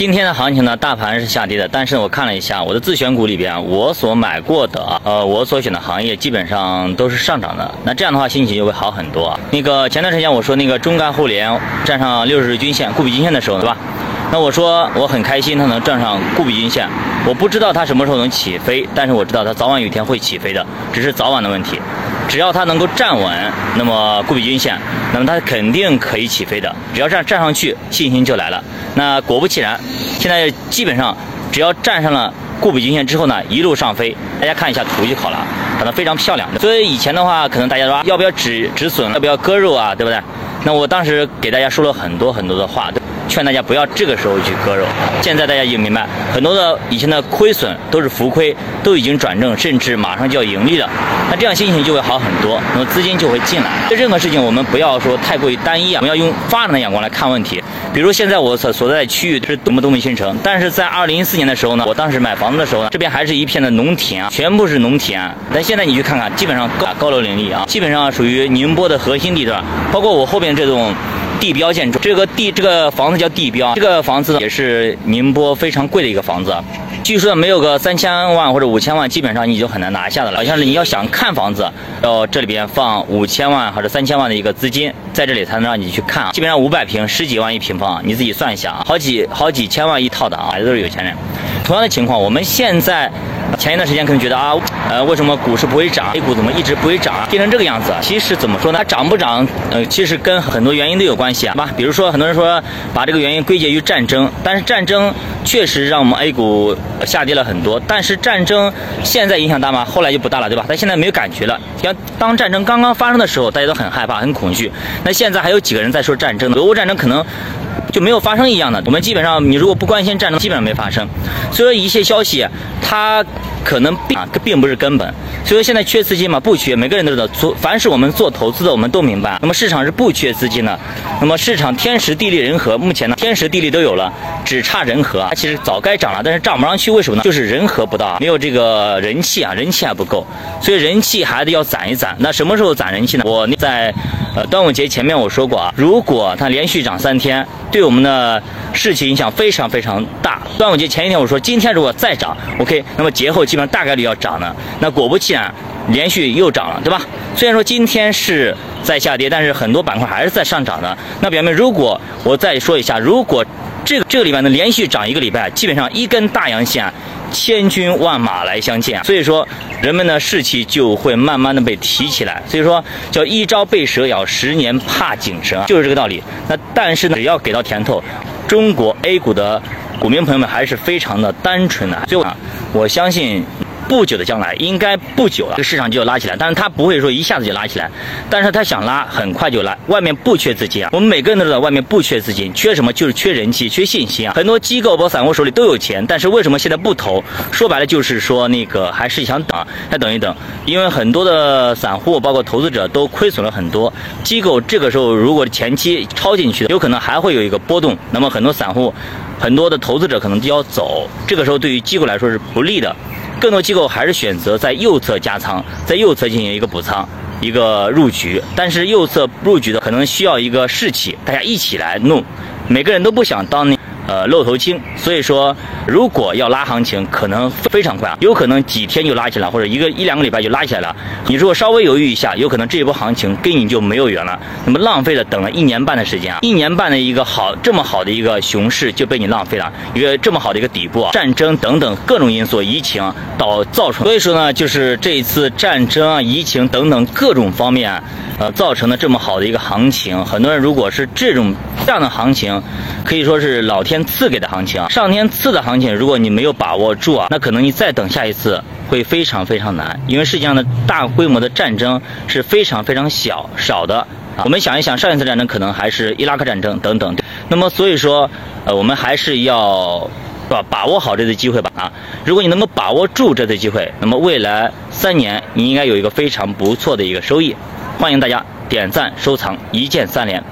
今天的行情呢，大盘是下跌的，但是我看了一下我的自选股里边，我所买过的，呃，我所选的行业基本上都是上涨的。那这样的话，心情就会好很多。那个前段时间我说那个中概互联站上六十日均线、固比均线的时候，对吧？那我说我很开心，它能站上固比均线。我不知道它什么时候能起飞，但是我知道它早晚有一天会起飞的，只是早晚的问题。只要它能够站稳，那么固比均线，那么它肯定可以起飞的。只要站站上去，信心就来了。那果不其然，现在基本上只要站上了固比均线之后呢，一路上飞。大家看一下图就好了，长得非常漂亮。所以以前的话，可能大家说要不要止止损，要不要割肉啊，对不对？那我当时给大家说了很多很多的话。劝大家不要这个时候去割肉。现在大家已经明白，很多的以前的亏损都是浮亏，都已经转正，甚至马上就要盈利了。那这样心情就会好很多，那么资金就会进来。对任何事情，我们不要说太过于单一啊，我们要用发展的眼光来看问题。比如现在我所所在的区域是多么多么新城，但是在二零一四年的时候呢，我当时买房子的时候呢，这边还是一片的农田啊，全部是农田。但现在你去看看，基本上高高楼林立啊，基本上属于宁波的核心地段，包括我后边这栋。地标建筑，这个地这个房子叫地标，这个房子也是宁波非常贵的一个房子，据说没有个三千万或者五千万，基本上你就很难拿下的了。好像是你要想看房子，要这里边放五千万或者三千万的一个资金，在这里才能让你去看啊。基本上五百平十几万一平方，你自己算一下啊，好几好几千万一套的啊，都是有钱人。同样的情况，我们现在。前一段时间可能觉得啊，呃，为什么股市不会涨？A 股怎么一直不会涨，跌成这个样子？其实怎么说呢？它涨不涨，呃，其实跟很多原因都有关系啊，对吧？比如说，很多人说把这个原因归结于战争，但是战争确实让我们 A 股下跌了很多。但是战争现在影响大吗？后来就不大了，对吧？但现在没有感觉了。像当战争刚刚发生的时候，大家都很害怕、很恐惧。那现在还有几个人在说战争？俄乌战争可能。就没有发生一样的。我们基本上，你如果不关心战争，基本上没发生。所以说，一切消息它可能并并不是根本。所以说，现在缺资金嘛？不缺，每个人都知道。做凡是我们做投资的，我们都明白。那么市场是不缺资金的。那么市场天时地利人和，目前呢，天时地利都有了，只差人和。它其实早该涨了，但是涨不上去，为什么呢？就是人和不到，没有这个人气啊，人气还不够。所以人气还得要攒一攒。那什么时候攒人气呢？我在呃端午节前面我说过啊，如果它连续涨三天。对我们的士气影响非常非常大。端午节前一天我说，今天如果再涨，OK，那么节后基本上大概率要涨的。那果不其然，连续又涨了，对吧？虽然说今天是在下跌，但是很多板块还是在上涨的。那表明，如果我再说一下，如果这个这个礼拜呢连续涨一个礼拜，基本上一根大阳线。千军万马来相见，所以说人们的士气就会慢慢的被提起来。所以说叫一朝被蛇咬，十年怕井绳，就是这个道理。那但是呢，只要给到甜头，中国 A 股的股民朋友们还是非常的单纯的。所以啊，我相信。不久的将来，应该不久了，这个市场就要拉起来。但是它不会说一下子就拉起来，但是它想拉，很快就拉。外面不缺资金啊，我们每个人都知道，外面不缺资金，缺什么？就是缺人气，缺信心啊。很多机构包括散户手里都有钱，但是为什么现在不投？说白了就是说那个还是想等，再等一等。因为很多的散户包括投资者都亏损了很多，机构这个时候如果前期抄进去，有可能还会有一个波动。那么很多散户、很多的投资者可能就要走，这个时候对于机构来说是不利的。更多机构还是选择在右侧加仓，在右侧进行一个补仓，一个入局。但是右侧入局的可能需要一个士气，大家一起来弄，每个人都不想当那。呃，露头青，所以说，如果要拉行情，可能非常快，有可能几天就拉起来，或者一个一两个礼拜就拉起来了。你如果稍微犹豫一下，有可能这一波行情跟你就没有缘了。那么浪费了等了一年半的时间啊，一年半的一个好这么好的一个熊市就被你浪费了，一个这么好的一个底部啊，战争等等各种因素，疫情导造成。所以说呢，就是这一次战争啊、疫情等等各种方面，呃，造成的这么好的一个行情。很多人如果是这种这样的行情，可以说是老天。赐给的行情，上天赐的行情，如果你没有把握住啊，那可能你再等下一次会非常非常难，因为世界上的大规模的战争是非常非常小少的。我们想一想，上一次战争可能还是伊拉克战争等等。那么所以说，呃，我们还是要把把握好这次机会吧啊。如果你能够把握住这次机会，那么未来三年你应该有一个非常不错的一个收益。欢迎大家点赞收藏，一键三连。